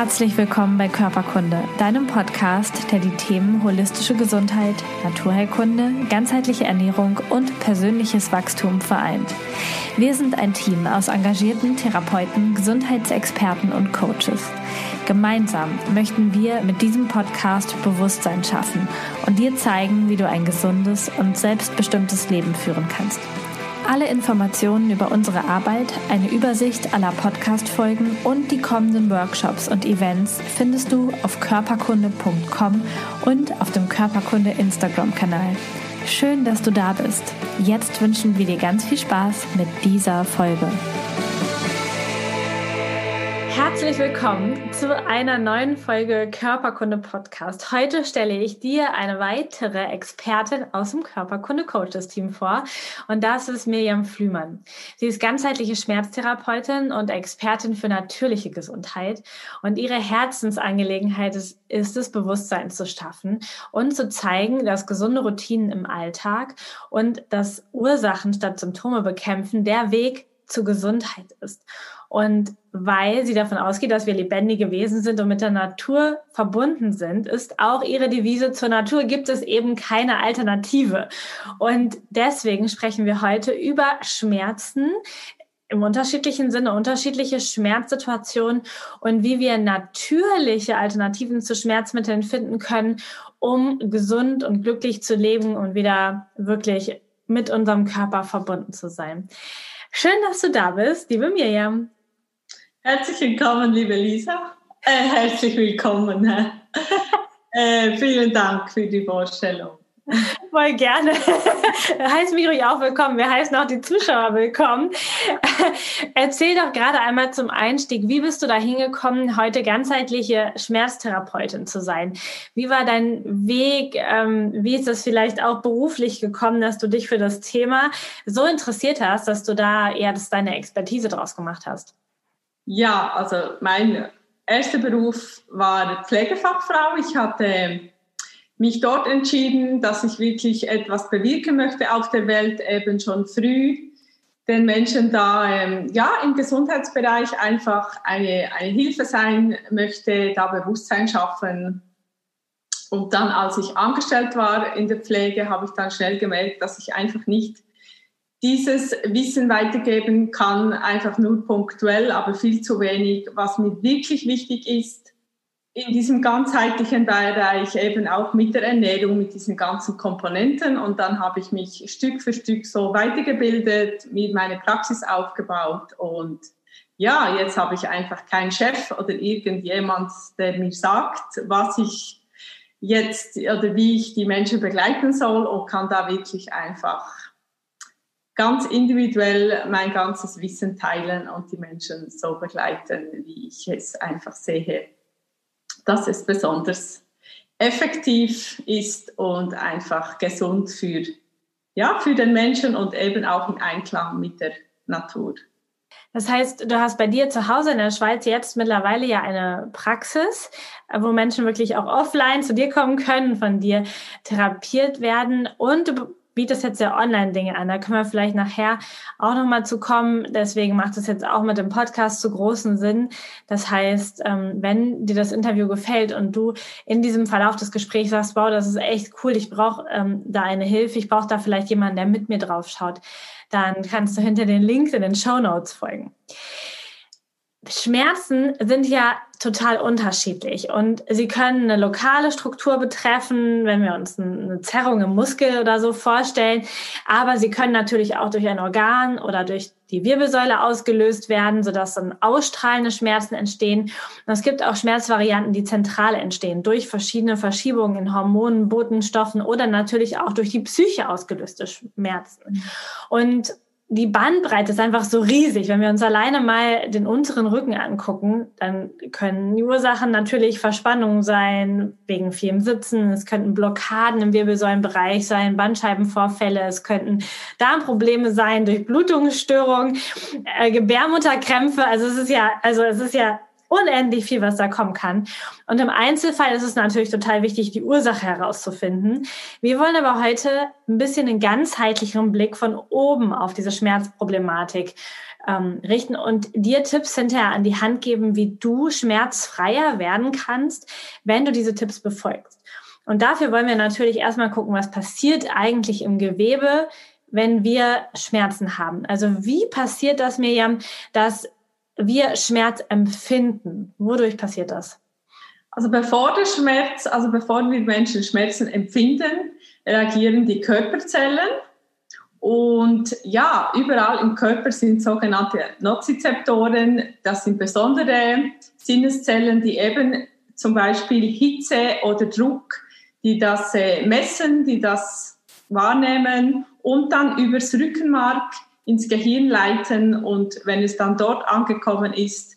Herzlich willkommen bei Körperkunde, deinem Podcast, der die Themen holistische Gesundheit, Naturheilkunde, ganzheitliche Ernährung und persönliches Wachstum vereint. Wir sind ein Team aus engagierten Therapeuten, Gesundheitsexperten und Coaches. Gemeinsam möchten wir mit diesem Podcast Bewusstsein schaffen und dir zeigen, wie du ein gesundes und selbstbestimmtes Leben führen kannst. Alle Informationen über unsere Arbeit, eine Übersicht aller Podcast-Folgen und die kommenden Workshops und Events findest du auf körperkunde.com und auf dem Körperkunde Instagram-Kanal. Schön, dass du da bist. Jetzt wünschen wir dir ganz viel Spaß mit dieser Folge. Herzlich willkommen zu einer neuen Folge Körperkunde Podcast. Heute stelle ich dir eine weitere Expertin aus dem Körperkunde Coaches Team vor und das ist Miriam Flümann. Sie ist ganzheitliche Schmerztherapeutin und Expertin für natürliche Gesundheit und ihre Herzensangelegenheit ist, ist es, Bewusstsein zu schaffen und zu zeigen, dass gesunde Routinen im Alltag und das Ursachen statt Symptome bekämpfen der Weg zur Gesundheit ist. Und weil sie davon ausgeht, dass wir lebendige Wesen sind und mit der Natur verbunden sind, ist auch ihre Devise zur Natur gibt es eben keine Alternative. Und deswegen sprechen wir heute über Schmerzen im unterschiedlichen Sinne, unterschiedliche Schmerzsituationen und wie wir natürliche Alternativen zu Schmerzmitteln finden können, um gesund und glücklich zu leben und wieder wirklich mit unserem Körper verbunden zu sein. Schön, dass du da bist, liebe Miriam. Herzlich willkommen, liebe Lisa. Äh, herzlich willkommen. äh, vielen Dank für die Vorstellung. Voll gerne. Heißt mich ruhig auch willkommen. Wir heißen auch die Zuschauer willkommen. Erzähl doch gerade einmal zum Einstieg, wie bist du da hingekommen, heute ganzheitliche Schmerztherapeutin zu sein? Wie war dein Weg? Ähm, wie ist es vielleicht auch beruflich gekommen, dass du dich für das Thema so interessiert hast, dass du da eher das deine Expertise draus gemacht hast? Ja, also mein erster Beruf war Pflegefachfrau. Ich hatte mich dort entschieden, dass ich wirklich etwas bewirken möchte auf der Welt, eben schon früh den Menschen da ähm, ja, im Gesundheitsbereich einfach eine, eine Hilfe sein möchte, da Bewusstsein schaffen. Und dann, als ich angestellt war in der Pflege, habe ich dann schnell gemerkt, dass ich einfach nicht dieses Wissen weitergeben kann, einfach nur punktuell, aber viel zu wenig. Was mir wirklich wichtig ist, in diesem ganzheitlichen Bereich eben auch mit der Ernährung, mit diesen ganzen Komponenten. Und dann habe ich mich Stück für Stück so weitergebildet, mir meine Praxis aufgebaut. Und ja, jetzt habe ich einfach keinen Chef oder irgendjemand, der mir sagt, was ich jetzt oder wie ich die Menschen begleiten soll und kann da wirklich einfach ganz individuell mein ganzes Wissen teilen und die Menschen so begleiten, wie ich es einfach sehe, dass es besonders effektiv ist und einfach gesund für, ja, für den Menschen und eben auch in Einklang mit der Natur. Das heißt, du hast bei dir zu Hause in der Schweiz jetzt mittlerweile ja eine Praxis, wo Menschen wirklich auch offline zu dir kommen können, von dir therapiert werden und du bietest jetzt ja Online-Dinge an. Da können wir vielleicht nachher auch nochmal zu kommen. Deswegen macht es jetzt auch mit dem Podcast zu großen Sinn. Das heißt, ähm, wenn dir das Interview gefällt und du in diesem Verlauf des Gesprächs sagst, wow, das ist echt cool, ich brauche ähm, da eine Hilfe, ich brauche da vielleicht jemanden, der mit mir drauf schaut, dann kannst du hinter den Links in den Show Notes folgen. Schmerzen sind ja total unterschiedlich und sie können eine lokale Struktur betreffen, wenn wir uns eine Zerrung im Muskel oder so vorstellen, aber sie können natürlich auch durch ein Organ oder durch die Wirbelsäule ausgelöst werden, sodass dann ausstrahlende Schmerzen entstehen. Und es gibt auch Schmerzvarianten, die zentral entstehen, durch verschiedene Verschiebungen in Hormonen, Botenstoffen oder natürlich auch durch die Psyche ausgelöste Schmerzen. Mhm. Und die Bandbreite ist einfach so riesig. Wenn wir uns alleine mal den unteren Rücken angucken, dann können die Ursachen natürlich Verspannungen sein, wegen vielem Sitzen. Es könnten Blockaden im Wirbelsäulenbereich sein, Bandscheibenvorfälle. Es könnten Darmprobleme sein, Durchblutungsstörungen, äh, Gebärmutterkrämpfe. Also es ist ja, also es ist ja unendlich viel, was da kommen kann. Und im Einzelfall ist es natürlich total wichtig, die Ursache herauszufinden. Wir wollen aber heute ein bisschen einen ganzheitlicheren Blick von oben auf diese Schmerzproblematik ähm, richten und dir Tipps hinterher an die Hand geben, wie du schmerzfreier werden kannst, wenn du diese Tipps befolgst. Und dafür wollen wir natürlich erstmal gucken, was passiert eigentlich im Gewebe, wenn wir Schmerzen haben. Also wie passiert das, Miriam, dass wir Schmerz empfinden? Wodurch passiert das? Also bevor der Schmerz, also bevor wir Menschen Schmerzen empfinden, reagieren die Körperzellen. Und ja, überall im Körper sind sogenannte Nozizeptoren. Das sind besondere Sinneszellen, die eben zum Beispiel Hitze oder Druck, die das äh, messen, die das wahrnehmen und dann übers Rückenmark ins Gehirn leiten. Und wenn es dann dort angekommen ist,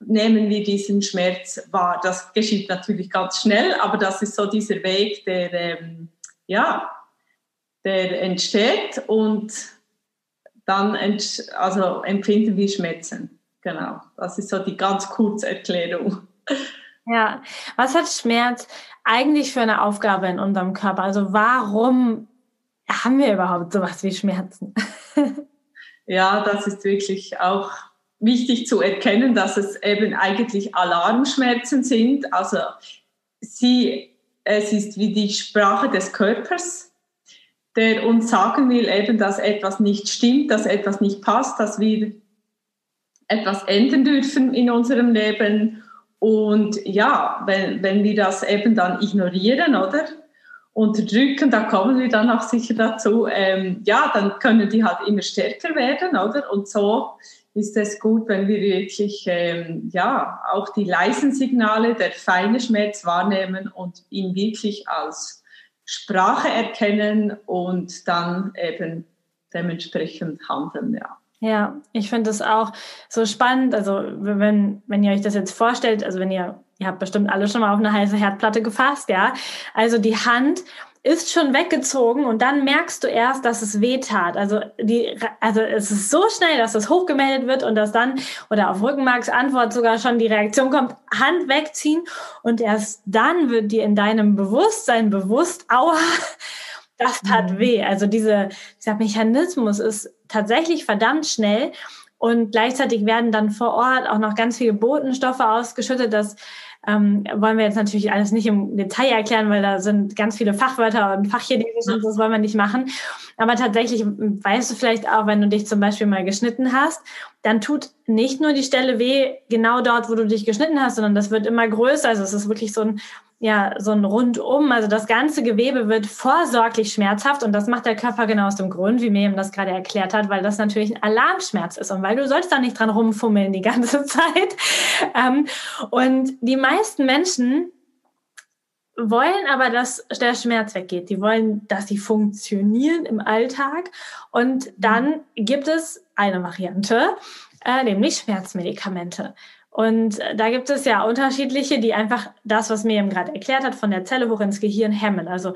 nehmen wir diesen Schmerz wahr. Das geschieht natürlich ganz schnell, aber das ist so dieser Weg, der, ähm, ja, der entsteht und dann ent also empfinden wir Schmerzen. Genau, das ist so die ganz kurze Erklärung. Ja, was hat Schmerz eigentlich für eine Aufgabe in unserem Körper? Also warum haben wir überhaupt sowas wie Schmerzen? ja, das ist wirklich auch wichtig zu erkennen, dass es eben eigentlich Alarmschmerzen sind. Also sie, es ist wie die Sprache des Körpers, der uns sagen will, eben, dass etwas nicht stimmt, dass etwas nicht passt, dass wir etwas ändern dürfen in unserem Leben. Und ja, wenn, wenn wir das eben dann ignorieren, oder? Unterdrücken, da kommen wir dann auch sicher dazu, ähm, ja, dann können die halt immer stärker werden, oder? Und so ist es gut, wenn wir wirklich ähm, ja auch die leisen Signale der feinen Schmerz wahrnehmen und ihn wirklich als Sprache erkennen und dann eben dementsprechend handeln, ja. Ja, ich finde es auch so spannend. Also wenn, wenn ihr euch das jetzt vorstellt, also wenn ihr, ihr habt bestimmt alle schon mal auf eine heiße Herdplatte gefasst, ja. Also die Hand ist schon weggezogen und dann merkst du erst, dass es weh tat. Also die, also es ist so schnell, dass das hochgemeldet wird und dass dann oder auf Rückenmarks Antwort sogar schon die Reaktion kommt, Hand wegziehen und erst dann wird dir in deinem Bewusstsein bewusst, aua, das tat mhm. weh. Also diese, dieser Mechanismus ist tatsächlich verdammt schnell und gleichzeitig werden dann vor Ort auch noch ganz viele Botenstoffe ausgeschüttet, dass ähm, wollen wir jetzt natürlich alles nicht im Detail erklären, weil da sind ganz viele Fachwörter und Fachchinesisch und das wollen wir nicht machen. Aber tatsächlich weißt du vielleicht auch, wenn du dich zum Beispiel mal geschnitten hast, dann tut nicht nur die Stelle weh, genau dort, wo du dich geschnitten hast, sondern das wird immer größer. Also es ist wirklich so ein ja, so ein Rundum. Also das ganze Gewebe wird vorsorglich schmerzhaft und das macht der Körper genau aus dem Grund, wie Miriam das gerade erklärt hat, weil das natürlich ein Alarmschmerz ist und weil du sollst da nicht dran rumfummeln die ganze Zeit. Ähm, und die meisten Menschen wollen aber, dass der Schmerz weggeht. Die wollen, dass sie funktionieren im Alltag. Und dann gibt es eine Variante, äh, nämlich Schmerzmedikamente. Und da gibt es ja unterschiedliche, die einfach das, was mir eben gerade erklärt hat, von der Zelle hoch ins Gehirn hemmen. Also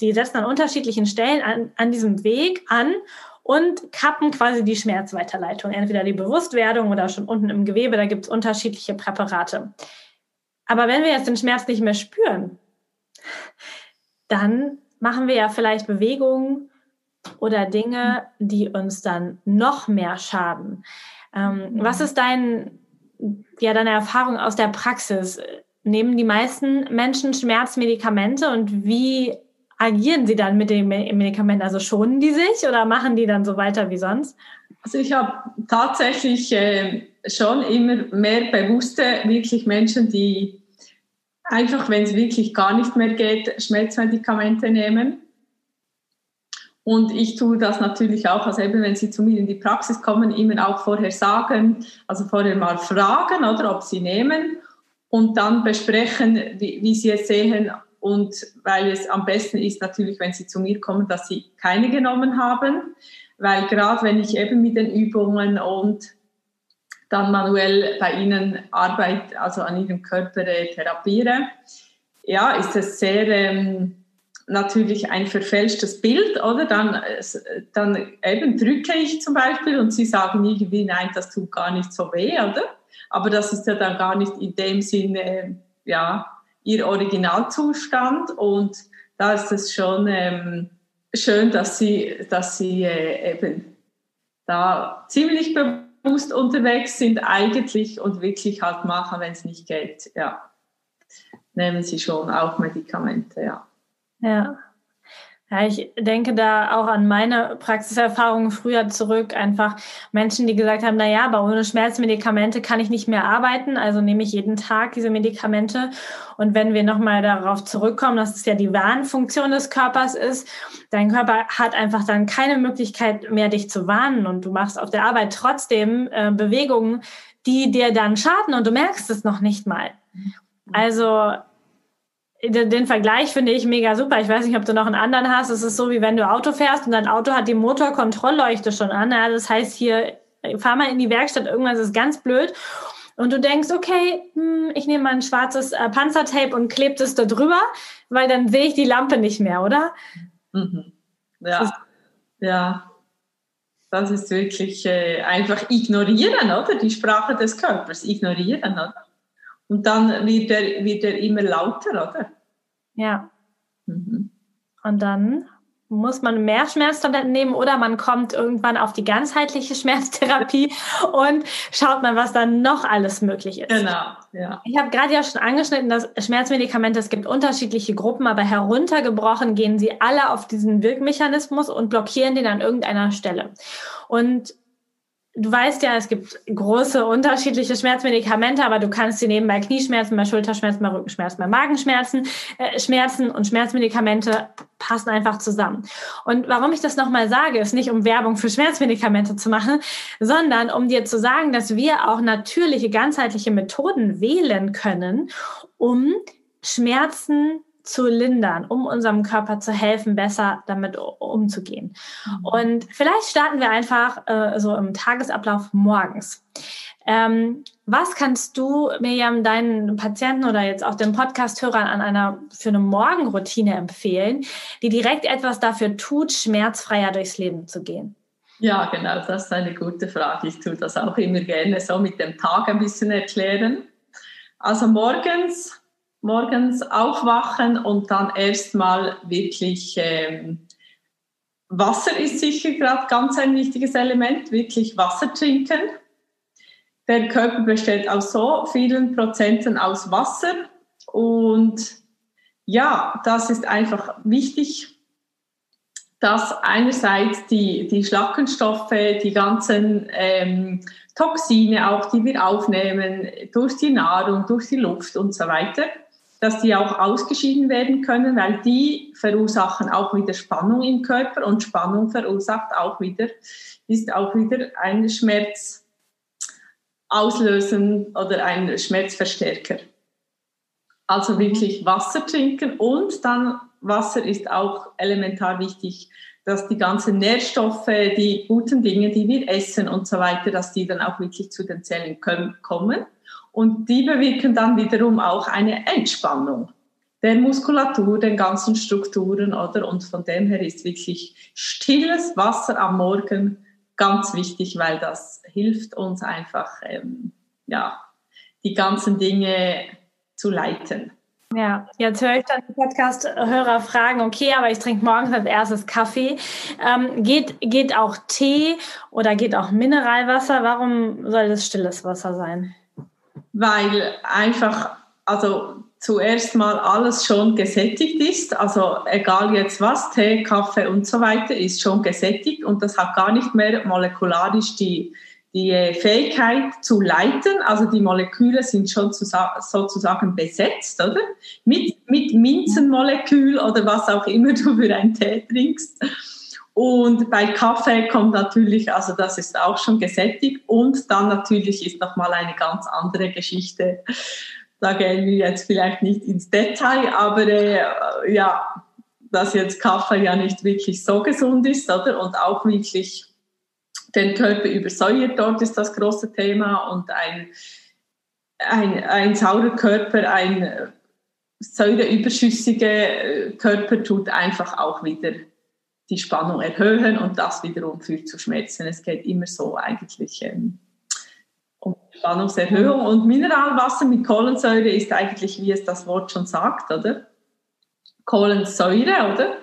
die setzen an unterschiedlichen Stellen an, an diesem Weg an und kappen quasi die Schmerzweiterleitung. Entweder die Bewusstwerdung oder schon unten im Gewebe, da gibt es unterschiedliche Präparate. Aber wenn wir jetzt den Schmerz nicht mehr spüren, dann machen wir ja vielleicht Bewegungen oder Dinge, die uns dann noch mehr schaden. Ähm, was mhm. ist dein ja, deine Erfahrung aus der Praxis. Nehmen die meisten Menschen Schmerzmedikamente und wie agieren sie dann mit den Medikamenten? Also schonen die sich oder machen die dann so weiter wie sonst? Also ich habe tatsächlich äh, schon immer mehr bewusste wirklich Menschen, die einfach, wenn es wirklich gar nicht mehr geht, Schmerzmedikamente nehmen. Und ich tue das natürlich auch, also eben wenn Sie zu mir in die Praxis kommen, immer auch vorher sagen, also vorher mal fragen, oder ob Sie nehmen und dann besprechen, wie, wie Sie es sehen. Und weil es am besten ist natürlich, wenn Sie zu mir kommen, dass Sie keine genommen haben, weil gerade wenn ich eben mit den Übungen und dann manuell bei Ihnen arbeite, also an Ihrem Körper äh, therapiere, ja, ist es sehr ähm, natürlich ein verfälschtes Bild, oder? Dann, dann eben drücke ich zum Beispiel und sie sagen irgendwie, nein, das tut gar nicht so weh, oder? Aber das ist ja dann gar nicht in dem Sinne, ja, ihr Originalzustand und da ist es schon ähm, schön, dass sie, dass sie äh, eben da ziemlich bewusst unterwegs sind eigentlich und wirklich halt machen, wenn es nicht geht, ja, nehmen sie schon auch Medikamente, ja. Ja. Ja, ich denke da auch an meine Praxiserfahrungen früher zurück. Einfach Menschen, die gesagt haben, na ja, aber ohne Schmerzmedikamente kann ich nicht mehr arbeiten. Also nehme ich jeden Tag diese Medikamente. Und wenn wir nochmal darauf zurückkommen, dass es ja die Warnfunktion des Körpers ist, dein Körper hat einfach dann keine Möglichkeit mehr, dich zu warnen. Und du machst auf der Arbeit trotzdem äh, Bewegungen, die dir dann schaden und du merkst es noch nicht mal. Also den Vergleich finde ich mega super. Ich weiß nicht, ob du noch einen anderen hast. Es ist so, wie wenn du Auto fährst und dein Auto hat die Motorkontrollleuchte schon an. Ja, das heißt hier, fahr mal in die Werkstatt, irgendwas ist ganz blöd. Und du denkst, okay, hm, ich nehme mal ein schwarzes äh, Panzertape und klebe das da drüber, weil dann sehe ich die Lampe nicht mehr, oder? Mhm. Ja, das ja. Das ist wirklich äh, einfach ignorieren, oder? Die Sprache des Körpers ignorieren, oder? Und dann wird er, wird er immer lauter, oder? Ja. Mhm. Und dann muss man mehr Schmerztabletten nehmen oder man kommt irgendwann auf die ganzheitliche Schmerztherapie und schaut mal, was dann noch alles möglich ist. Genau, ja. Ich habe gerade ja schon angeschnitten, dass Schmerzmedikamente, es gibt unterschiedliche Gruppen, aber heruntergebrochen gehen sie alle auf diesen Wirkmechanismus und blockieren den an irgendeiner Stelle. Und du weißt ja, es gibt große unterschiedliche Schmerzmedikamente, aber du kannst sie nehmen bei Knieschmerzen, bei Schulterschmerzen, bei Rückenschmerzen, bei Magenschmerzen. Äh, Schmerzen und Schmerzmedikamente passen einfach zusammen. Und warum ich das nochmal sage, ist nicht, um Werbung für Schmerzmedikamente zu machen, sondern um dir zu sagen, dass wir auch natürliche, ganzheitliche Methoden wählen können, um Schmerzen zu lindern, um unserem Körper zu helfen, besser damit umzugehen. Mhm. Und vielleicht starten wir einfach äh, so im Tagesablauf morgens. Ähm, was kannst du, Miriam, deinen Patienten oder jetzt auch den Podcast-Hörern an einer für eine Morgenroutine empfehlen, die direkt etwas dafür tut, schmerzfreier durchs Leben zu gehen? Ja, genau, das ist eine gute Frage. Ich tue das auch immer gerne so mit dem Tag ein bisschen erklären. Also morgens morgens aufwachen und dann erstmal wirklich ähm, Wasser ist sicher gerade ganz ein wichtiges Element, wirklich Wasser trinken. Der Körper besteht aus so vielen Prozenten aus Wasser und ja, das ist einfach wichtig, dass einerseits die, die Schlackenstoffe, die ganzen ähm, Toxine auch, die wir aufnehmen, durch die Nahrung, durch die Luft und so weiter, dass die auch ausgeschieden werden können, weil die verursachen auch wieder Spannung im Körper und Spannung verursacht auch wieder, ist auch wieder ein Schmerz auslösen oder ein Schmerzverstärker. Also wirklich Wasser trinken und dann Wasser ist auch elementar wichtig, dass die ganzen Nährstoffe, die guten Dinge, die wir essen und so weiter, dass die dann auch wirklich zu den Zellen kommen und die bewirken dann wiederum auch eine Entspannung der Muskulatur, den ganzen Strukturen, oder? Und von dem her ist wirklich stilles Wasser am Morgen ganz wichtig, weil das hilft uns einfach, ähm, ja, die ganzen Dinge zu leiten. Ja, jetzt höre ich dann Podcast-Hörer fragen, okay, aber ich trinke morgens als erstes Kaffee. Ähm, geht, geht auch Tee oder geht auch Mineralwasser? Warum soll das stilles Wasser sein? Weil einfach, also zuerst mal alles schon gesättigt ist, also egal jetzt was, Tee, Kaffee und so weiter, ist schon gesättigt und das hat gar nicht mehr molekularisch die, die Fähigkeit zu leiten, also die Moleküle sind schon sozusagen besetzt, oder? Mit, mit Minzenmolekül oder was auch immer du für einen Tee trinkst. Und bei Kaffee kommt natürlich, also das ist auch schon gesättigt und dann natürlich ist nochmal eine ganz andere Geschichte. Da gehen wir jetzt vielleicht nicht ins Detail, aber äh, ja, dass jetzt Kaffee ja nicht wirklich so gesund ist, oder? Und auch wirklich den Körper übersäuert, dort ist das große Thema und ein, ein, ein saurer Körper, ein säureüberschüssiger Körper tut einfach auch wieder die Spannung erhöhen und das wiederum führt zu Schmerzen. Es geht immer so eigentlich ähm, um Spannungserhöhung. Und Mineralwasser mit Kohlensäure ist eigentlich, wie es das Wort schon sagt, oder? Kohlensäure, oder?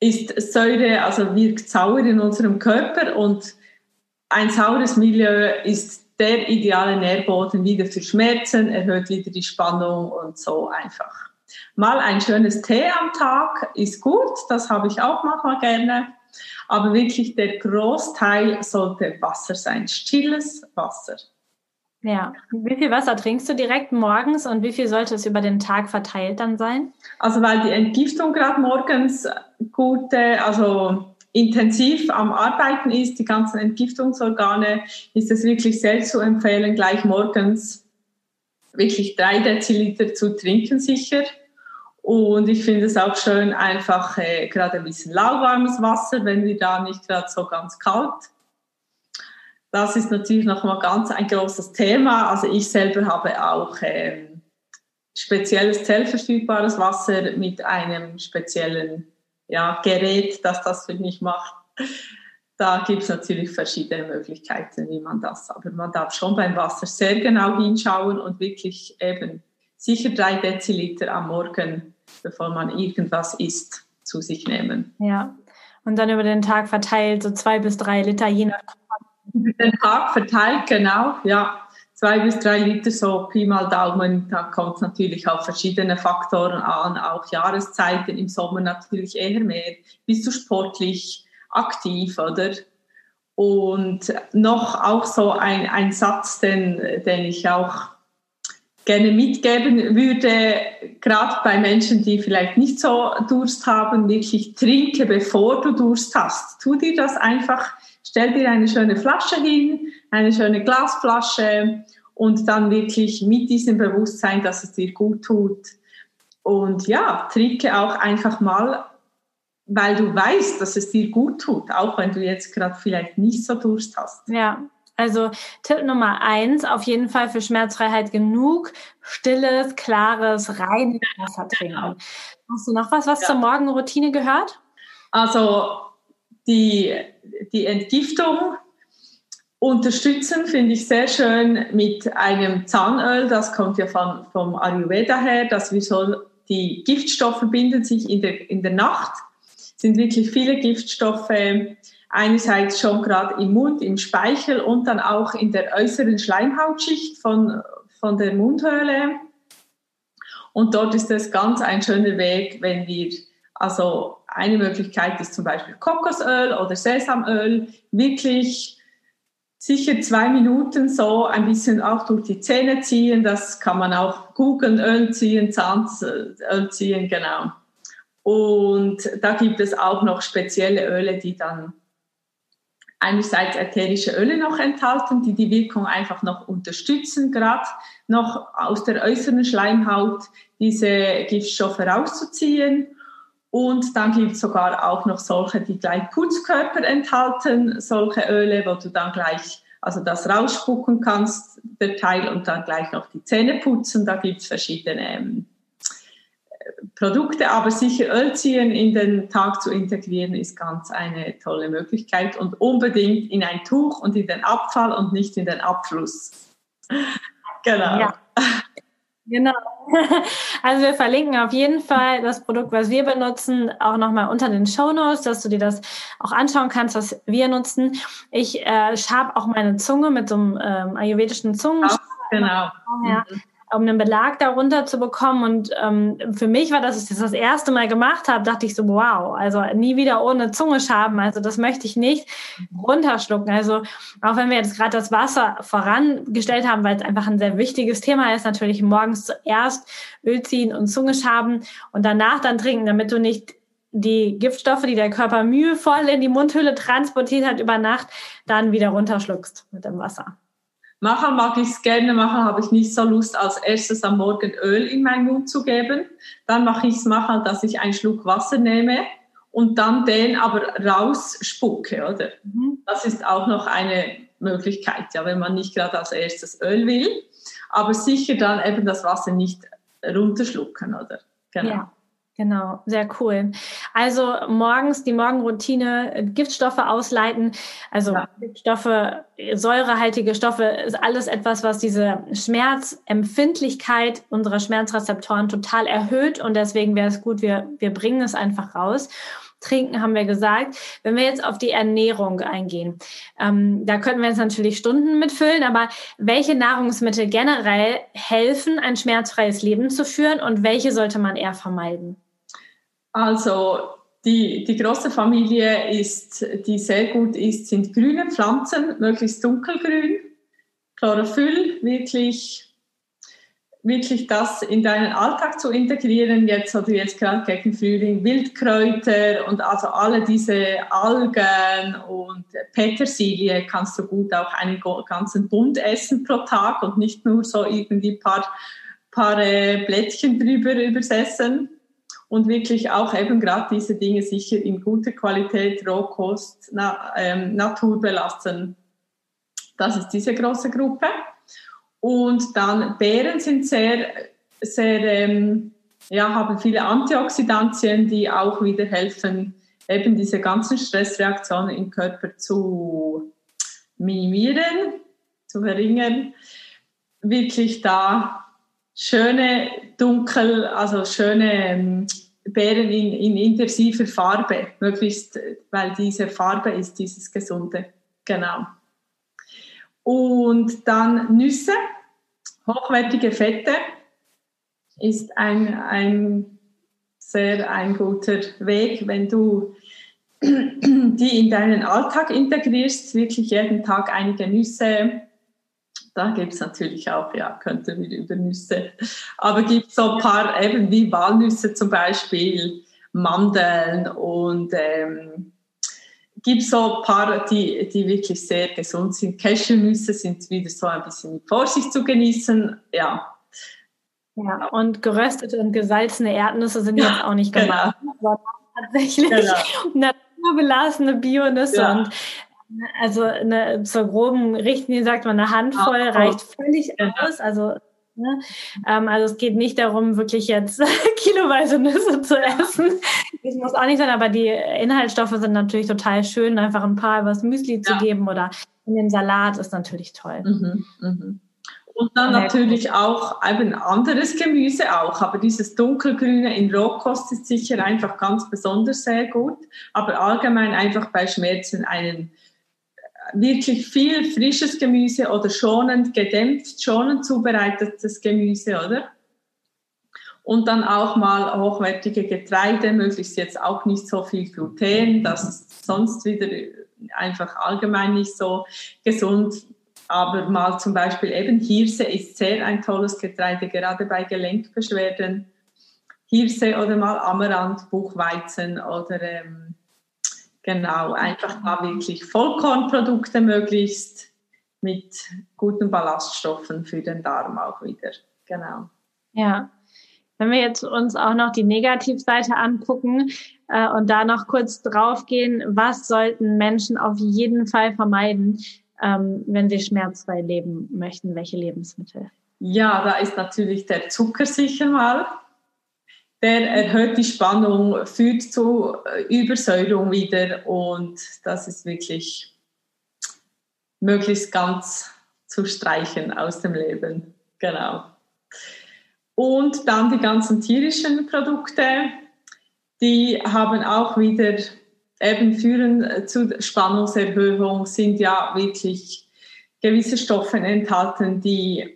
Ist Säure, also wirkt sauer in unserem Körper und ein saures Milieu ist der ideale Nährboden wieder für Schmerzen, erhöht wieder die Spannung und so einfach. Mal ein schönes Tee am Tag ist gut, das habe ich auch manchmal gerne. Aber wirklich der Großteil sollte Wasser sein, stilles Wasser. Ja, wie viel Wasser trinkst du direkt morgens und wie viel sollte es über den Tag verteilt dann sein? Also weil die Entgiftung gerade morgens gute, also intensiv am Arbeiten ist, die ganzen Entgiftungsorgane, ist es wirklich sehr zu empfehlen, gleich morgens wirklich drei Deziliter zu trinken sicher. Und ich finde es auch schön, einfach äh, gerade ein bisschen lauwarmes Wasser, wenn wir da nicht gerade so ganz kalt. Das ist natürlich nochmal ganz ein großes Thema. Also ich selber habe auch äh, spezielles zellverfügbares Wasser mit einem speziellen ja, Gerät, das das für mich macht. Da gibt es natürlich verschiedene Möglichkeiten, wie man das, aber man darf schon beim Wasser sehr genau hinschauen und wirklich eben sicher drei Deziliter am Morgen, bevor man irgendwas isst, zu sich nehmen. Ja, und dann über den Tag verteilt so zwei bis drei Liter, je nach. Über den Tag verteilt, genau, ja zwei bis drei Liter, so Pi mal Daumen. Da kommt es natürlich auf verschiedene Faktoren an, auch Jahreszeiten, im Sommer natürlich eher mehr. Bist du sportlich aktiv, oder? Und noch auch so ein, ein Satz, den, den ich auch gerne mitgeben würde, gerade bei Menschen, die vielleicht nicht so Durst haben, wirklich trinke, bevor du Durst hast. Tu dir das einfach, stell dir eine schöne Flasche hin, eine schöne Glasflasche und dann wirklich mit diesem Bewusstsein, dass es dir gut tut. Und ja, trinke auch einfach mal, weil du weißt, dass es dir gut tut, auch wenn du jetzt gerade vielleicht nicht so Durst hast. Ja, also Tipp Nummer eins, auf jeden Fall für Schmerzfreiheit genug stilles, klares, reines Wasser trinken. Genau. Hast du noch was, was ja. zur Morgenroutine gehört? Also die, die Entgiftung unterstützen finde ich sehr schön mit einem Zahnöl. Das kommt ja von, vom Ayurveda her, dass wir so die Giftstoffe binden sich in der, in der Nacht. Sind wirklich viele Giftstoffe einerseits schon gerade im Mund, im Speichel und dann auch in der äußeren Schleimhautschicht von, von der Mundhöhle. Und dort ist es ganz ein schöner Weg, wenn wir, also eine Möglichkeit ist zum Beispiel Kokosöl oder Sesamöl, wirklich sicher zwei Minuten so ein bisschen auch durch die Zähne ziehen. Das kann man auch googeln, Öl ziehen, Zahnöl ziehen, genau. Und da gibt es auch noch spezielle Öle, die dann einerseits ätherische Öle noch enthalten, die die Wirkung einfach noch unterstützen, gerade noch aus der äußeren Schleimhaut diese Giftstoffe rauszuziehen. Und dann gibt es sogar auch noch solche, die gleich Putzkörper enthalten, solche Öle, wo du dann gleich also das rausspucken kannst, der Teil, und dann gleich noch die Zähne putzen. Da gibt es verschiedene ähm, Produkte, aber sicher Ölziehen in den Tag zu integrieren, ist ganz eine tolle Möglichkeit und unbedingt in ein Tuch und in den Abfall und nicht in den Abfluss. genau. Ja. Genau. Also wir verlinken auf jeden Fall das Produkt, was wir benutzen, auch nochmal unter den Show Notes, dass du dir das auch anschauen kannst, was wir nutzen. Ich äh, schabe auch meine Zunge mit so einem ähm, ayurvedischen Zungen. Genau. Ja. Mhm um einen Belag darunter zu bekommen. Und ähm, für mich war das, ich das das erste Mal gemacht habe, dachte ich so, wow, also nie wieder ohne Zunge schaben. Also das möchte ich nicht runterschlucken. Also auch wenn wir jetzt gerade das Wasser vorangestellt haben, weil es einfach ein sehr wichtiges Thema ist, natürlich morgens zuerst Öl ziehen und Zunge schaben und danach dann trinken, damit du nicht die Giftstoffe, die der Körper mühevoll in die Mundhöhle transportiert hat über Nacht, dann wieder runterschluckst mit dem Wasser. Nachher mag ich es gerne machen, habe ich nicht so Lust, als erstes am Morgen Öl in meinen Mund zu geben. Dann mache ich es nachher, dass ich einen Schluck Wasser nehme und dann den aber rausspucke, oder? Mhm. Das ist auch noch eine Möglichkeit, ja, wenn man nicht gerade als erstes Öl will. Aber sicher dann eben das Wasser nicht runterschlucken, oder? Genau. Ja. Genau, sehr cool. Also morgens die Morgenroutine, äh, Giftstoffe ausleiten. Also ja. Giftstoffe, säurehaltige Stoffe ist alles etwas, was diese Schmerzempfindlichkeit unserer Schmerzrezeptoren total erhöht und deswegen wäre es gut, wir, wir bringen es einfach raus. Trinken haben wir gesagt. Wenn wir jetzt auf die Ernährung eingehen, ähm, da könnten wir jetzt natürlich Stunden mitfüllen, aber welche Nahrungsmittel generell helfen, ein schmerzfreies Leben zu führen und welche sollte man eher vermeiden? Also die, die große Familie ist, die sehr gut ist, sind grüne Pflanzen, möglichst dunkelgrün. Chlorophyll, wirklich, wirklich das in deinen Alltag zu integrieren, jetzt oder jetzt gerade gegen Frühling, Wildkräuter und also alle diese Algen und Petersilie kannst du gut auch einen ganzen Bund essen pro Tag und nicht nur so irgendwie paar, paar äh, Blättchen drüber übersessen und wirklich auch eben gerade diese Dinge sicher in guter Qualität, Rohkost, na, ähm, Natur belassen. Das ist diese große Gruppe. Und dann Beeren sind sehr, sehr, ähm, ja, haben viele Antioxidantien, die auch wieder helfen, eben diese ganzen Stressreaktionen im Körper zu minimieren, zu verringern. Wirklich da schöne dunkel, also schöne ähm, Beeren in, in intensiver Farbe, möglichst, weil diese Farbe ist dieses Gesunde. Genau. Und dann Nüsse, hochwertige Fette ist ein, ein sehr ein guter Weg, wenn du die in deinen Alltag integrierst, wirklich jeden Tag einige Nüsse, da gibt es natürlich auch, ja, könnte wieder über Nüsse. Aber gibt so ein paar, eben wie Walnüsse zum Beispiel, Mandeln und ähm, gibt so ein paar, die, die wirklich sehr gesund sind. Cashewnüsse sind wieder so ein bisschen mit Vorsicht zu genießen. Ja. Ja, und geröstete und gesalzene Erdnüsse sind ja, jetzt auch nicht gemacht. Genau. Tatsächlich genau. naturbelassene Bionüsse. Ja. Und also eine, zur groben Richtlinie sagt man, eine Handvoll oh, oh. reicht völlig aus. Also, ne? ähm, also es geht nicht darum, wirklich jetzt kiloweise Nüsse zu essen. Das muss auch nicht sein, aber die Inhaltsstoffe sind natürlich total schön. Einfach ein paar was Müsli ja. zu geben oder in den Salat ist natürlich toll. Mhm, mhm. Und dann natürlich auch eben anderes Gemüse auch, aber dieses dunkelgrüne in Rohkost ist sicher einfach ganz besonders sehr gut, aber allgemein einfach bei Schmerzen einen wirklich viel frisches Gemüse oder schonend gedämpft, schonend zubereitetes Gemüse, oder? Und dann auch mal hochwertige Getreide, möglichst jetzt auch nicht so viel Gluten, das ist sonst wieder einfach allgemein nicht so gesund. Aber mal zum Beispiel eben Hirse ist sehr ein tolles Getreide, gerade bei Gelenkbeschwerden. Hirse oder mal Amaranth, Buchweizen oder ähm, Genau, einfach da wirklich Vollkornprodukte möglichst mit guten Ballaststoffen für den Darm auch wieder. Genau. Ja. Wenn wir jetzt uns auch noch die Negativseite angucken äh, und da noch kurz draufgehen, was sollten Menschen auf jeden Fall vermeiden, ähm, wenn sie schmerzfrei leben möchten? Welche Lebensmittel? Ja, da ist natürlich der Zucker sicher mal der erhöht die Spannung, führt zu äh, Übersäuerung wieder und das ist wirklich möglichst ganz zu streichen aus dem Leben. Genau. Und dann die ganzen tierischen Produkte, die haben auch wieder eben führen zu Spannungserhöhung, sind ja wirklich gewisse Stoffe enthalten, die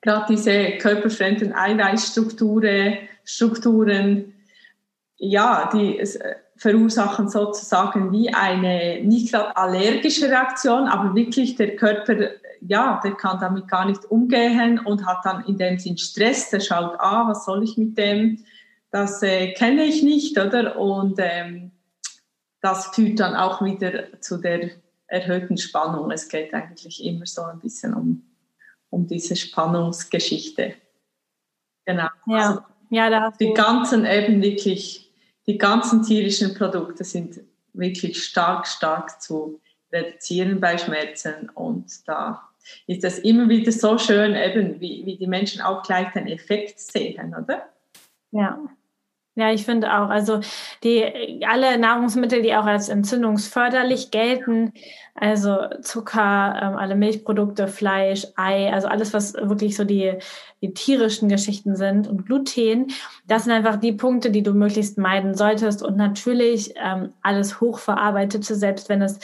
gerade diese körperfremden Eiweißstrukturen, Strukturen, ja, die äh, verursachen sozusagen wie eine nicht gerade allergische Reaktion, aber wirklich der Körper, ja, der kann damit gar nicht umgehen und hat dann in dem Sinn Stress. Der schaut, ah, was soll ich mit dem? Das äh, kenne ich nicht, oder? Und ähm, das führt dann auch wieder zu der erhöhten Spannung. Es geht eigentlich immer so ein bisschen um um diese Spannungsgeschichte. Genau. Ja, also ja da die ganzen eben wirklich, die ganzen tierischen Produkte sind wirklich stark, stark zu reduzieren bei Schmerzen und da ist das immer wieder so schön, eben wie, wie die Menschen auch gleich den Effekt sehen, oder? Ja. Ja, ich finde auch, also die alle Nahrungsmittel, die auch als entzündungsförderlich gelten, also Zucker, ähm, alle Milchprodukte, Fleisch, Ei, also alles, was wirklich so die, die tierischen Geschichten sind und Gluten, das sind einfach die Punkte, die du möglichst meiden solltest und natürlich ähm, alles hochverarbeitete, selbst wenn es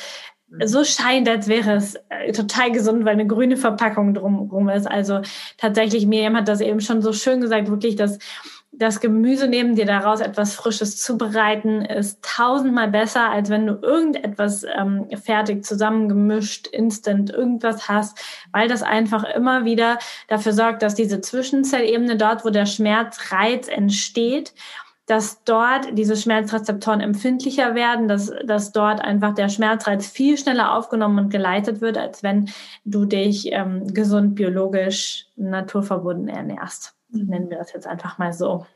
so scheint, als wäre es äh, total gesund, weil eine grüne Verpackung drumherum ist. Also tatsächlich, Miriam hat das eben schon so schön gesagt, wirklich, dass das Gemüse nehmen, dir daraus etwas Frisches zubereiten, ist tausendmal besser, als wenn du irgendetwas ähm, fertig zusammengemischt, instant irgendwas hast, weil das einfach immer wieder dafür sorgt, dass diese Zwischenzellebene dort, wo der Schmerzreiz entsteht, dass dort diese Schmerzrezeptoren empfindlicher werden, dass, dass dort einfach der Schmerzreiz viel schneller aufgenommen und geleitet wird, als wenn du dich ähm, gesund, biologisch, naturverbunden ernährst. Nennen wir das jetzt einfach mal so.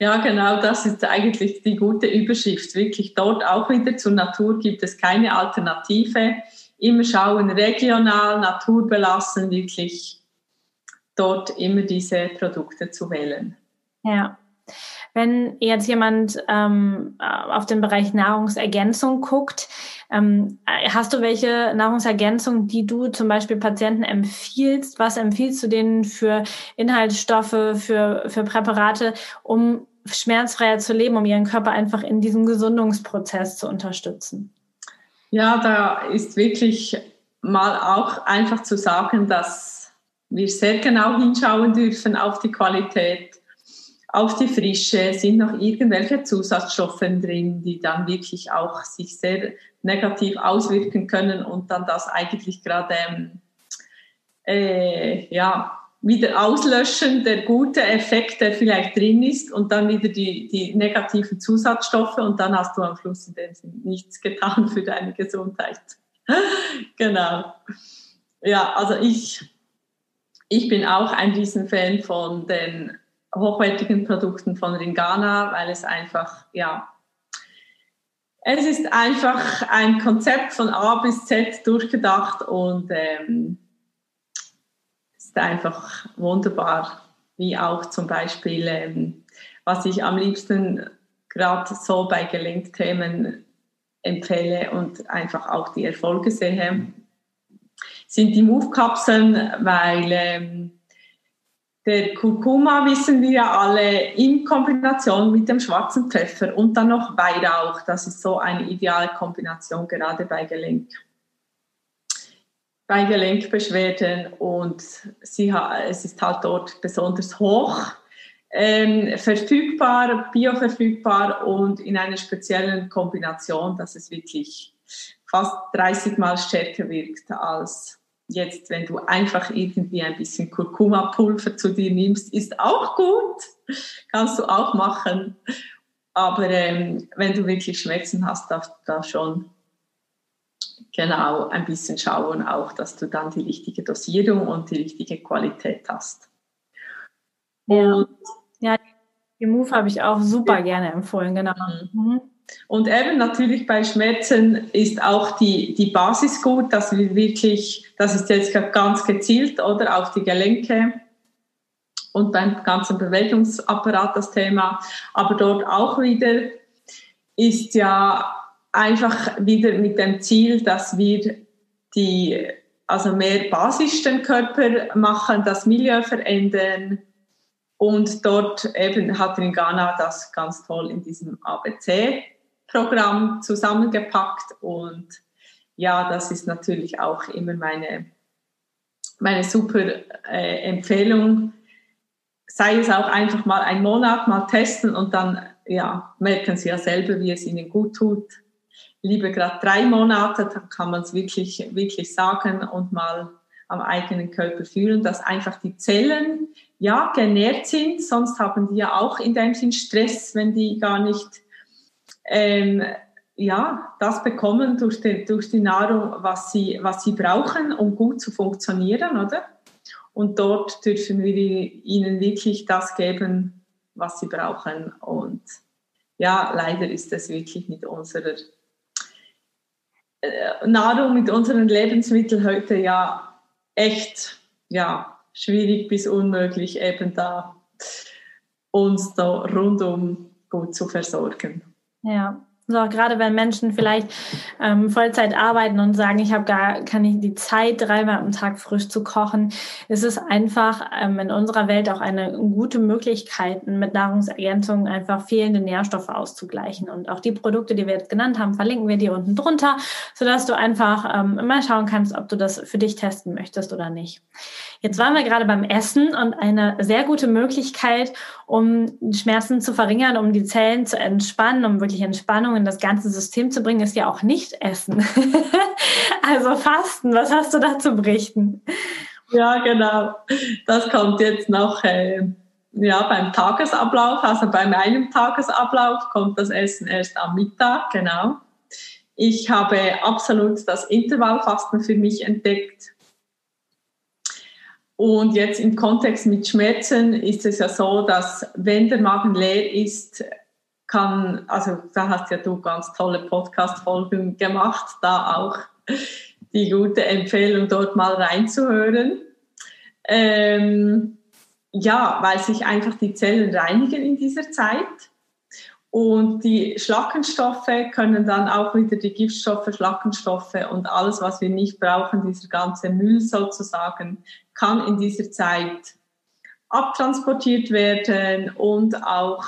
Ja, genau, das ist eigentlich die gute Überschrift. Wirklich dort auch wieder zur Natur gibt es keine Alternative. Immer schauen, regional, naturbelassen, wirklich dort immer diese Produkte zu wählen. Ja. Wenn jetzt jemand ähm, auf den Bereich Nahrungsergänzung guckt, ähm, hast du welche Nahrungsergänzung, die du zum Beispiel Patienten empfiehlst? Was empfiehlst du denen für Inhaltsstoffe, für, für Präparate, um schmerzfreier zu leben, um ihren Körper einfach in diesem Gesundungsprozess zu unterstützen? Ja, da ist wirklich mal auch einfach zu sagen, dass wir sehr genau hinschauen dürfen auf die Qualität auf die Frische, sind noch irgendwelche Zusatzstoffe drin, die dann wirklich auch sich sehr negativ auswirken können und dann das eigentlich gerade ähm, äh, ja, wieder auslöschen, der gute Effekt, der vielleicht drin ist und dann wieder die, die negativen Zusatzstoffe und dann hast du am Schluss in dem Sinne nichts getan für deine Gesundheit. genau. Ja, also ich, ich bin auch ein Riesenfan von den hochwertigen Produkten von Ringana, weil es einfach, ja, es ist einfach ein Konzept von A bis Z durchgedacht und ähm, ist einfach wunderbar, wie auch zum Beispiel, ähm, was ich am liebsten gerade so bei Gelenkthemen empfehle und einfach auch die Erfolge sehe, sind die Move-Kapseln, weil ähm, der Kurkuma wissen wir ja alle in Kombination mit dem schwarzen Pfeffer und dann noch Weihrauch. Das ist so eine ideale Kombination gerade bei Gelenk. Bei Gelenkbeschwerden und sie, es ist halt dort besonders hoch ähm, verfügbar, bioverfügbar und in einer speziellen Kombination, dass es wirklich fast 30 Mal stärker wirkt als Jetzt, wenn du einfach irgendwie ein bisschen Kurkuma-Pulver zu dir nimmst, ist auch gut. Kannst du auch machen. Aber ähm, wenn du wirklich Schmerzen hast, darfst du da schon genau ein bisschen schauen, auch, dass du dann die richtige Dosierung und die richtige Qualität hast. Ja, ja die Move habe ich auch super gerne empfohlen, genau. Mhm. Und eben natürlich bei Schmerzen ist auch die, die Basis gut, dass wir wirklich, das ist jetzt ganz gezielt, oder auf die Gelenke und beim ganzen Bewegungsapparat das Thema. Aber dort auch wieder ist ja einfach wieder mit dem Ziel, dass wir die, also mehr basisch den Körper machen, das Milieu verändern. Und dort eben hat in Ghana das ganz toll in diesem ABC Programm zusammengepackt und ja, das ist natürlich auch immer meine, meine super äh, Empfehlung. Sei es auch einfach mal einen Monat mal testen und dann ja, merken Sie ja selber, wie es Ihnen gut tut. Lieber gerade drei Monate, dann kann man es wirklich, wirklich sagen und mal am eigenen Körper fühlen, dass einfach die Zellen ja genährt sind, sonst haben die ja auch in dem Sinn Stress, wenn die gar nicht ähm, ja, das bekommen durch die, durch die Nahrung, was sie, was sie brauchen, um gut zu funktionieren, oder? Und dort dürfen wir ihnen wirklich das geben, was sie brauchen. Und ja, leider ist es wirklich mit unserer äh, Nahrung, mit unseren Lebensmitteln heute ja echt ja, schwierig bis unmöglich, eben da uns da rund um gut zu versorgen. Ja, so, gerade wenn Menschen vielleicht ähm, Vollzeit arbeiten und sagen, ich habe gar keine die Zeit, dreimal am Tag frisch zu kochen, ist es einfach ähm, in unserer Welt auch eine gute Möglichkeit, mit Nahrungsergänzungen einfach fehlende Nährstoffe auszugleichen. Und auch die Produkte, die wir jetzt genannt haben, verlinken wir dir unten drunter, sodass du einfach ähm, immer schauen kannst, ob du das für dich testen möchtest oder nicht. Jetzt waren wir gerade beim Essen und eine sehr gute Möglichkeit, um Schmerzen zu verringern, um die Zellen zu entspannen, um wirklich Entspannung in das ganze System zu bringen, ist ja auch nicht Essen. also Fasten, was hast du da zu berichten? Ja, genau. Das kommt jetzt noch äh, ja, beim Tagesablauf. Also bei meinem Tagesablauf kommt das Essen erst am Mittag, genau. Ich habe absolut das Intervallfasten für mich entdeckt. Und jetzt im Kontext mit Schmerzen ist es ja so, dass wenn der Magen leer ist, kann, also da hast ja du ganz tolle Podcast-Folgen gemacht, da auch die gute Empfehlung, dort mal reinzuhören. Ähm, ja, weil sich einfach die Zellen reinigen in dieser Zeit. Und die Schlackenstoffe können dann auch wieder die Giftstoffe, Schlackenstoffe und alles, was wir nicht brauchen, dieser ganze Müll sozusagen, kann in dieser Zeit abtransportiert werden und auch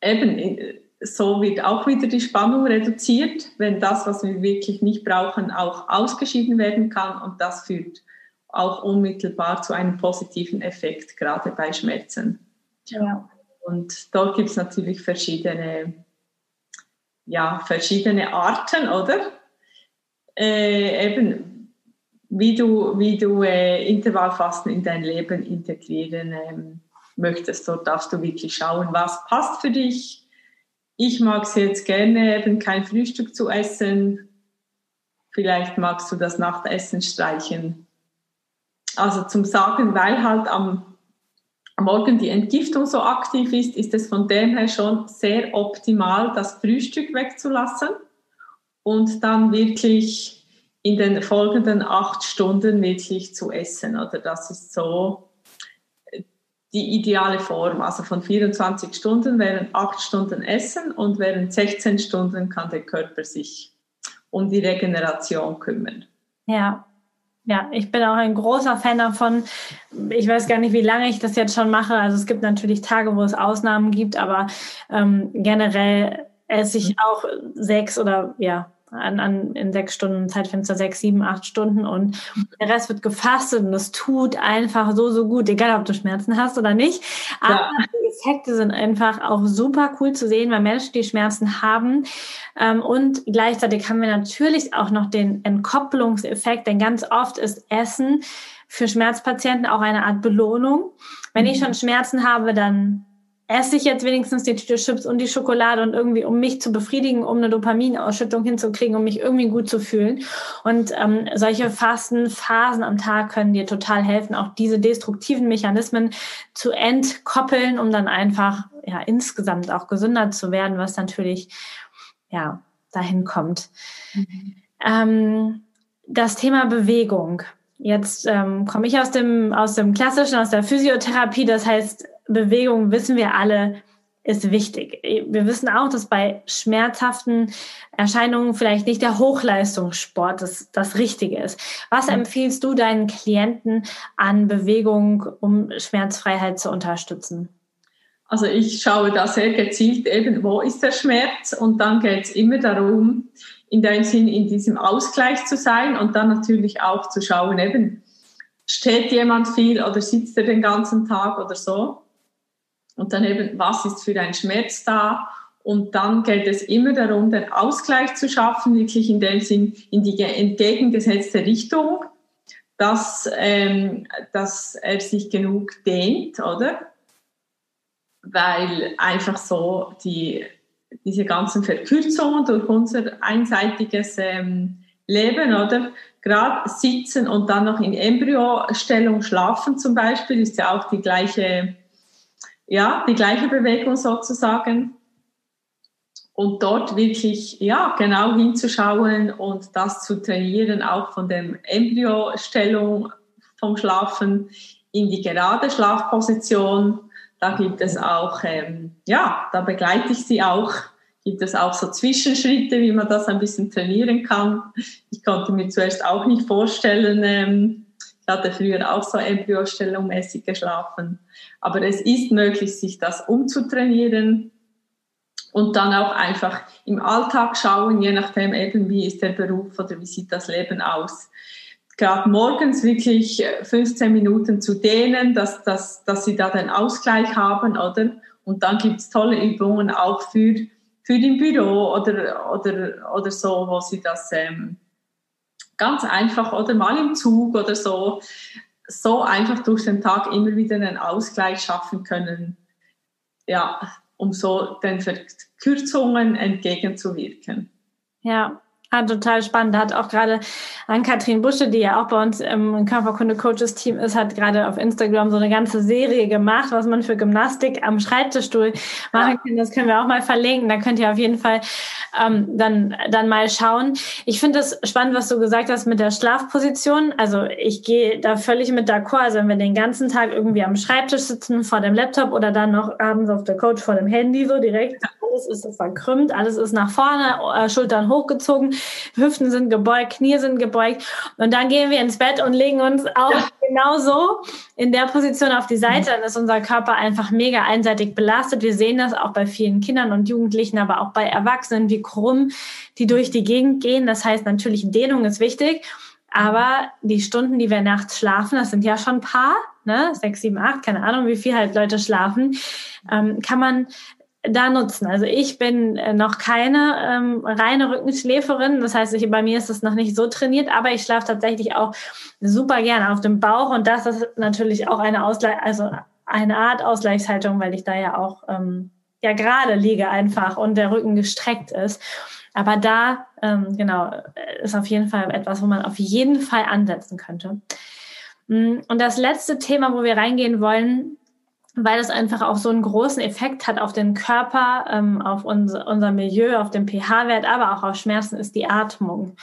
eben so wird auch wieder die Spannung reduziert, wenn das, was wir wirklich nicht brauchen, auch ausgeschieden werden kann und das führt auch unmittelbar zu einem positiven Effekt, gerade bei Schmerzen. Ja. Und dort gibt es natürlich verschiedene, ja, verschiedene Arten, oder? Äh, eben wie du, wie du äh, Intervallfasten in dein Leben integrieren ähm, möchtest. Dort darfst du wirklich schauen, was passt für dich. Ich mag es jetzt gerne, eben kein Frühstück zu essen. Vielleicht magst du das Nachtessen streichen. Also zum Sagen, weil halt am Morgen die Entgiftung so aktiv ist, ist es von dem her schon sehr optimal, das Frühstück wegzulassen und dann wirklich in den folgenden acht Stunden wirklich zu essen. Oder das ist so die ideale Form. Also von 24 Stunden während acht Stunden essen und während 16 Stunden kann der Körper sich um die Regeneration kümmern. Ja. Ja, ich bin auch ein großer Fan davon. Ich weiß gar nicht, wie lange ich das jetzt schon mache. Also es gibt natürlich Tage, wo es Ausnahmen gibt, aber ähm, generell esse ich mhm. auch sechs oder ja an, an, in sechs Stunden Zeitfenster, sechs, sieben, acht Stunden und der Rest wird gefastet und es tut einfach so, so gut, egal ob du Schmerzen hast oder nicht. Aber ja. die Effekte sind einfach auch super cool zu sehen, weil Menschen, die Schmerzen haben. Ähm, und gleichzeitig haben wir natürlich auch noch den Entkopplungseffekt, denn ganz oft ist Essen für Schmerzpatienten auch eine Art Belohnung. Wenn mhm. ich schon Schmerzen habe, dann esse ich jetzt wenigstens die Tüte Chips und die Schokolade und irgendwie, um mich zu befriedigen, um eine Dopaminausschüttung hinzukriegen, um mich irgendwie gut zu fühlen. Und ähm, solche Fastenphasen am Tag können dir total helfen, auch diese destruktiven Mechanismen zu entkoppeln, um dann einfach ja insgesamt auch gesünder zu werden, was natürlich ja dahin kommt. Mhm. Ähm, das Thema Bewegung. Jetzt ähm, komme ich aus dem aus dem klassischen, aus der Physiotherapie. Das heißt Bewegung wissen wir alle, ist wichtig. Wir wissen auch, dass bei schmerzhaften Erscheinungen vielleicht nicht der Hochleistungssport das, das Richtige ist. Was empfiehlst du deinen Klienten an Bewegung, um Schmerzfreiheit zu unterstützen? Also ich schaue da sehr gezielt eben, wo ist der Schmerz und dann geht es immer darum, in deinem Sinn in diesem Ausgleich zu sein und dann natürlich auch zu schauen, eben steht jemand viel oder sitzt er den ganzen Tag oder so und dann eben, was ist für ein Schmerz da? Und dann geht es immer darum, den Ausgleich zu schaffen, wirklich in dem Sinn, in die entgegengesetzte Richtung, dass, ähm, dass er sich genug dehnt, oder? Weil einfach so die, diese ganzen Verkürzungen durch unser einseitiges ähm, Leben, oder? Gerade sitzen und dann noch in Embryostellung schlafen zum Beispiel, ist ja auch die gleiche ja, die gleiche Bewegung sozusagen. Und dort wirklich, ja, genau hinzuschauen und das zu trainieren, auch von der Embryostellung vom Schlafen in die gerade Schlafposition, Da gibt es auch, ähm, ja, da begleite ich sie auch. Gibt es auch so Zwischenschritte, wie man das ein bisschen trainieren kann. Ich konnte mir zuerst auch nicht vorstellen, ähm, ich hatte früher auch so embryostellungmäßig geschlafen. Aber es ist möglich, sich das umzutrainieren und dann auch einfach im Alltag schauen, je nachdem eben, wie ist der Beruf oder wie sieht das Leben aus gerade morgens wirklich 15 Minuten zu dehnen, dass, dass, dass sie da den Ausgleich haben, oder? Und dann gibt's tolle Übungen auch für, für den Büro oder, oder, oder so, wo sie das ähm, ganz einfach oder? Mal im Zug oder so, so einfach durch den Tag immer wieder einen Ausgleich schaffen können, ja, um so den Verkürzungen entgegenzuwirken. Ja, Ah, total spannend. Da hat auch gerade Ann-Kathrin Busche, die ja auch bei uns im Körperkunde-Coaches-Team ist, hat gerade auf Instagram so eine ganze Serie gemacht, was man für Gymnastik am Schreibtischstuhl machen kann. Das können wir auch mal verlinken. Da könnt ihr auf jeden Fall ähm, dann, dann mal schauen. Ich finde es spannend, was du gesagt hast mit der Schlafposition. Also ich gehe da völlig mit d'accord. Also wenn wir den ganzen Tag irgendwie am Schreibtisch sitzen, vor dem Laptop oder dann noch abends auf der Coach vor dem Handy so direkt, alles ist verkrümmt, alles ist nach vorne, äh, Schultern hochgezogen Hüften sind gebeugt, Knie sind gebeugt. Und dann gehen wir ins Bett und legen uns auch ja. genau in der Position auf die Seite. Dann ist unser Körper einfach mega einseitig belastet. Wir sehen das auch bei vielen Kindern und Jugendlichen, aber auch bei Erwachsenen, wie krumm die durch die Gegend gehen. Das heißt natürlich, Dehnung ist wichtig. Aber die Stunden, die wir nachts schlafen, das sind ja schon ein paar, ne? sechs, sieben, acht, keine Ahnung, wie viel halt Leute schlafen, ähm, kann man da nutzen. Also ich bin äh, noch keine ähm, reine Rückenschläferin. Das heißt, ich, bei mir ist es noch nicht so trainiert, aber ich schlafe tatsächlich auch super gerne auf dem Bauch und das ist natürlich auch eine Ausgleich, also eine Art Ausgleichshaltung, weil ich da ja auch ähm, ja gerade liege einfach und der Rücken gestreckt ist. Aber da ähm, genau ist auf jeden Fall etwas, wo man auf jeden Fall ansetzen könnte. Mm, und das letzte Thema, wo wir reingehen wollen, weil es einfach auch so einen großen Effekt hat auf den Körper, ähm, auf unser, unser Milieu, auf den pH-Wert, aber auch auf Schmerzen, ist die Atmung.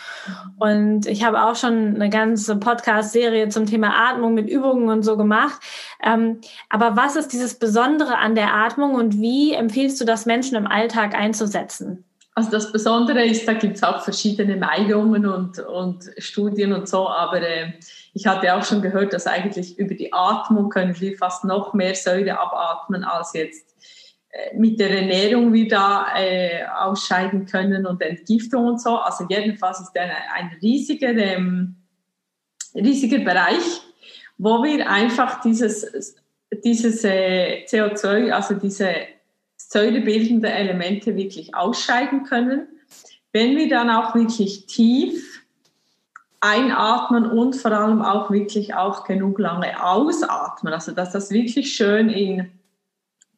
Und ich habe auch schon eine ganze Podcast-Serie zum Thema Atmung mit Übungen und so gemacht. Ähm, aber was ist dieses Besondere an der Atmung und wie empfiehlst du das Menschen im Alltag einzusetzen? Also das Besondere ist, da gibt es auch verschiedene Meinungen und, und Studien und so, aber äh, ich hatte auch schon gehört, dass eigentlich über die Atmung können wir fast noch mehr Säure abatmen als jetzt äh, mit der Ernährung wir da äh, ausscheiden können und Entgiftung und so. Also jedenfalls ist ein, ein riesiger, ähm, riesiger Bereich, wo wir einfach dieses, dieses äh, CO2, also diese säurebildende Elemente wirklich ausscheiden können. Wenn wir dann auch wirklich tief einatmen und vor allem auch wirklich auch genug lange ausatmen, also dass das wirklich schön in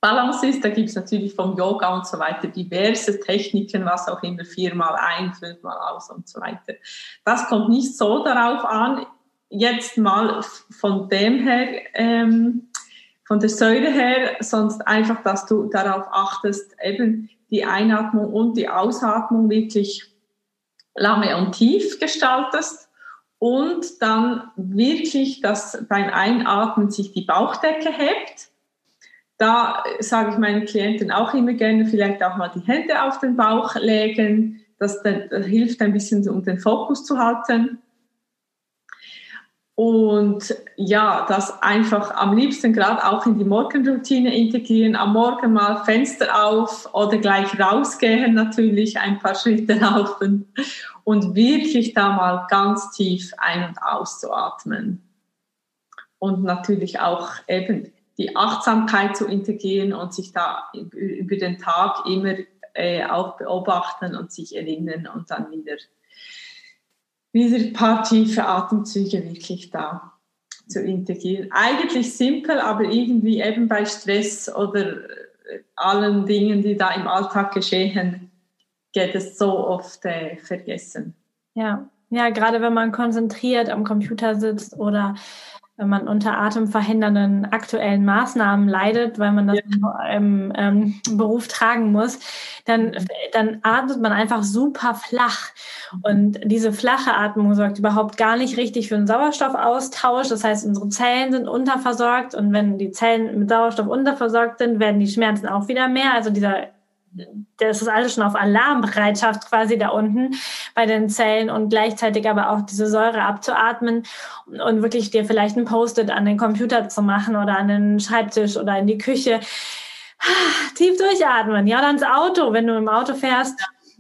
Balance ist. Da gibt es natürlich vom Yoga und so weiter diverse Techniken, was auch immer, viermal ein, fünfmal aus und so weiter. Das kommt nicht so darauf an, jetzt mal von dem her, ähm, von der Säure her, sonst einfach, dass du darauf achtest, eben die Einatmung und die Ausatmung wirklich lange und tief gestaltest und dann wirklich, dass beim Einatmen sich die Bauchdecke hebt. Da sage ich meinen Klienten auch immer gerne, vielleicht auch mal die Hände auf den Bauch legen. Das, das hilft ein bisschen, um den Fokus zu halten. Und ja, das einfach am liebsten gerade auch in die Morgenroutine integrieren. Am Morgen mal Fenster auf oder gleich rausgehen natürlich, ein paar Schritte laufen und wirklich da mal ganz tief ein- und auszuatmen. Und natürlich auch eben die Achtsamkeit zu integrieren und sich da über den Tag immer äh, auch beobachten und sich erinnern und dann wieder wieder paar tiefe Atemzüge wirklich da zu integrieren. Eigentlich simpel, aber irgendwie eben bei Stress oder äh, allen Dingen, die da im Alltag geschehen, geht es so oft äh, vergessen. Ja, ja, gerade wenn man konzentriert am Computer sitzt oder wenn man unter atemverhindernden aktuellen Maßnahmen leidet, weil man das ja. im ähm, Beruf tragen muss, dann, dann atmet man einfach super flach. Und diese flache Atmung sorgt überhaupt gar nicht richtig für einen Sauerstoffaustausch. Das heißt, unsere Zellen sind unterversorgt und wenn die Zellen mit Sauerstoff unterversorgt sind, werden die Schmerzen auch wieder mehr. Also dieser das ist alles schon auf Alarmbereitschaft quasi da unten bei den Zellen und gleichzeitig aber auch diese Säure abzuatmen und wirklich dir vielleicht ein Post-it an den Computer zu machen oder an den Schreibtisch oder in die Küche. Tief durchatmen, ja, oder ins Auto, wenn du im Auto fährst,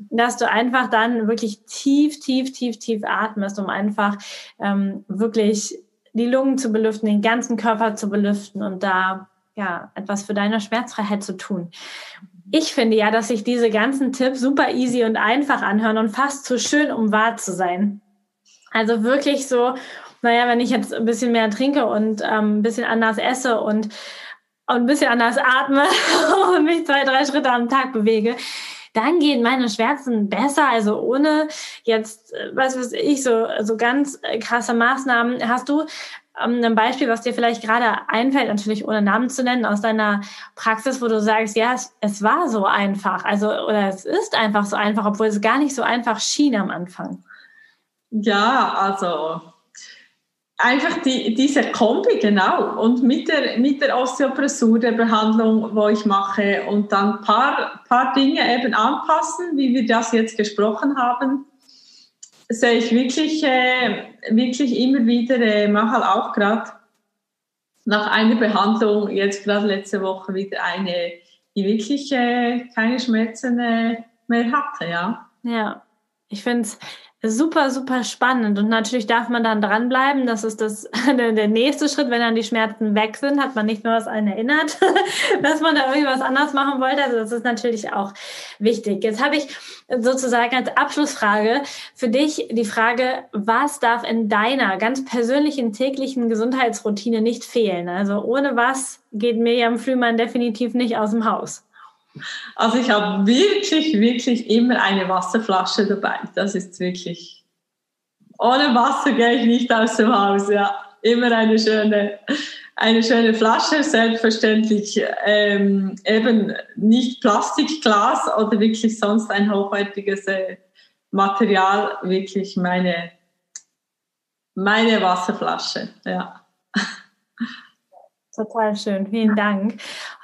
dass du einfach dann wirklich tief, tief, tief, tief atmest, um einfach ähm, wirklich die Lungen zu belüften, den ganzen Körper zu belüften und da ja etwas für deine Schmerzfreiheit zu tun ich finde ja, dass sich diese ganzen Tipps super easy und einfach anhören und fast zu schön, um wahr zu sein. Also wirklich so, naja, wenn ich jetzt ein bisschen mehr trinke und ähm, ein bisschen anders esse und, und ein bisschen anders atme und mich zwei, drei Schritte am Tag bewege, dann gehen meine Schmerzen besser. Also ohne jetzt, äh, was weiß ich, so, so ganz äh, krasse Maßnahmen. Hast du ein Beispiel, was dir vielleicht gerade einfällt, natürlich ohne Namen zu nennen, aus deiner Praxis, wo du sagst, ja, es, es war so einfach, also oder es ist einfach so einfach, obwohl es gar nicht so einfach schien am Anfang. Ja, also einfach die, diese Kombi, genau. Und mit der, mit der Osteopressur, der Behandlung, wo ich mache und dann ein paar, paar Dinge eben anpassen, wie wir das jetzt gesprochen haben sehe ich wirklich, äh, wirklich immer wieder, äh, mache auch gerade nach einer Behandlung, jetzt gerade letzte Woche wieder eine, die wirklich äh, keine Schmerzen äh, mehr hatte, ja. Ja, ich finde es super, super spannend. Und natürlich darf man dann dranbleiben. Das ist das, der nächste Schritt. Wenn dann die Schmerzen weg sind, hat man nicht nur was einen erinnert, dass man da irgendwas anders machen wollte. Also das ist natürlich auch wichtig. Jetzt habe ich sozusagen als Abschlussfrage für dich die Frage, was darf in deiner ganz persönlichen täglichen Gesundheitsroutine nicht fehlen? Also ohne was geht Miriam Flümann definitiv nicht aus dem Haus? Also ich habe wirklich, wirklich immer eine Wasserflasche dabei. Das ist wirklich. Ohne Wasser gehe ich nicht aus dem Haus. Ja, immer eine schöne, eine schöne Flasche. Selbstverständlich ähm, eben nicht Plastikglas oder wirklich sonst ein hochwertiges äh, Material. Wirklich meine, meine Wasserflasche. Ja. Total schön. Vielen Dank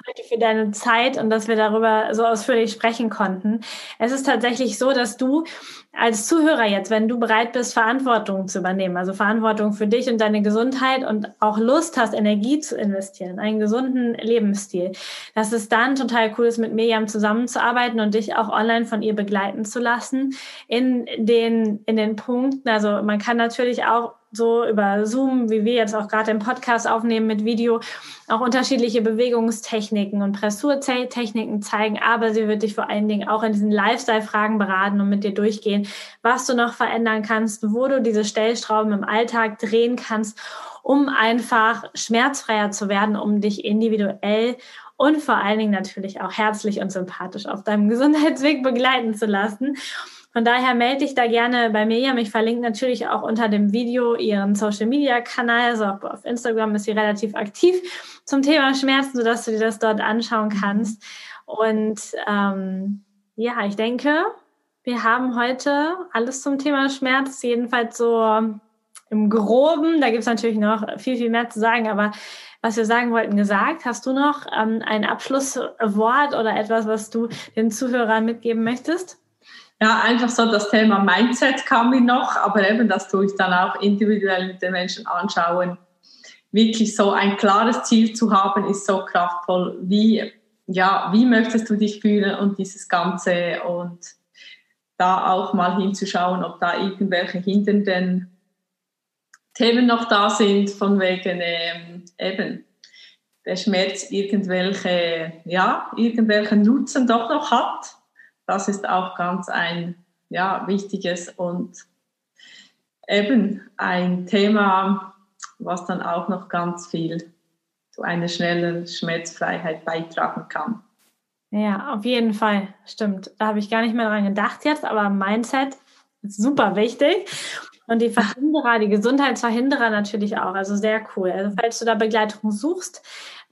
heute für deine Zeit und dass wir darüber so ausführlich sprechen konnten. Es ist tatsächlich so, dass du als Zuhörer jetzt, wenn du bereit bist, Verantwortung zu übernehmen, also Verantwortung für dich und deine Gesundheit und auch Lust hast, Energie zu investieren, einen gesunden Lebensstil, dass es dann total cool ist, mit Miriam zusammenzuarbeiten und dich auch online von ihr begleiten zu lassen in den, in den Punkten. Also man kann natürlich auch so über Zoom, wie wir jetzt auch gerade im Podcast aufnehmen mit Video, auch unterschiedliche Bewegungstechniken und Pressurtechniken zeigen, aber sie wird dich vor allen Dingen auch in diesen Lifestyle-Fragen beraten und mit dir durchgehen, was du noch verändern kannst, wo du diese Stellschrauben im Alltag drehen kannst, um einfach schmerzfreier zu werden, um dich individuell und vor allen Dingen natürlich auch herzlich und sympathisch auf deinem Gesundheitsweg begleiten zu lassen. Von daher melde dich da gerne bei Miriam. Ich verlinke natürlich auch unter dem Video ihren Social Media Kanal. Also auf Instagram ist sie relativ aktiv zum Thema Schmerzen, sodass du dir das dort anschauen kannst. Und ähm, ja, ich denke, wir haben heute alles zum Thema Schmerz, jedenfalls so im Groben. Da gibt es natürlich noch viel, viel mehr zu sagen, aber was wir sagen wollten, gesagt. Hast du noch ähm, ein Abschlusswort oder etwas, was du den Zuhörern mitgeben möchtest? Ja, einfach so das Thema Mindset kam mir noch, aber eben das tue ich dann auch individuell mit den Menschen anschauen. Wirklich so ein klares Ziel zu haben, ist so kraftvoll. Wie, ja, wie möchtest du dich fühlen und dieses Ganze und da auch mal hinzuschauen, ob da irgendwelche hindernden Themen noch da sind, von wegen ähm, eben der Schmerz irgendwelche, ja, irgendwelchen Nutzen doch noch hat das ist auch ganz ein ja, wichtiges und eben ein Thema, was dann auch noch ganz viel zu einer schnellen Schmerzfreiheit beitragen kann. Ja, auf jeden Fall, stimmt. Da habe ich gar nicht mehr dran gedacht jetzt, aber Mindset ist super wichtig. Und die Verhinderer, die Gesundheitsverhinderer natürlich auch. Also sehr cool. Also falls du da Begleitung suchst,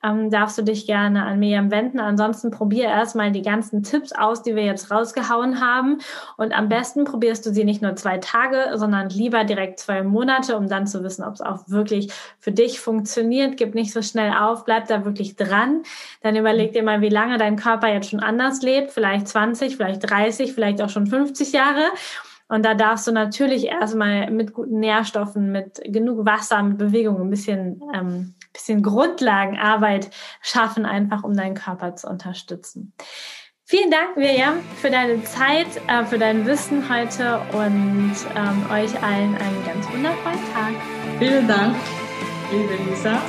ähm, darfst du dich gerne an Miriam wenden. Ansonsten probier erstmal die ganzen Tipps aus, die wir jetzt rausgehauen haben. Und am besten probierst du sie nicht nur zwei Tage, sondern lieber direkt zwei Monate, um dann zu wissen, ob es auch wirklich für dich funktioniert. Gib nicht so schnell auf, bleib da wirklich dran. Dann überleg dir mal, wie lange dein Körper jetzt schon anders lebt. Vielleicht 20, vielleicht 30, vielleicht auch schon 50 Jahre. Und da darfst du natürlich erstmal mit guten Nährstoffen, mit genug Wasser, mit Bewegung ein bisschen, ähm, bisschen Grundlagenarbeit schaffen, einfach um deinen Körper zu unterstützen. Vielen Dank, Miriam, für deine Zeit, äh, für dein Wissen heute und ähm, euch allen einen ganz wundervollen Tag. Vielen Dank, liebe Lisa.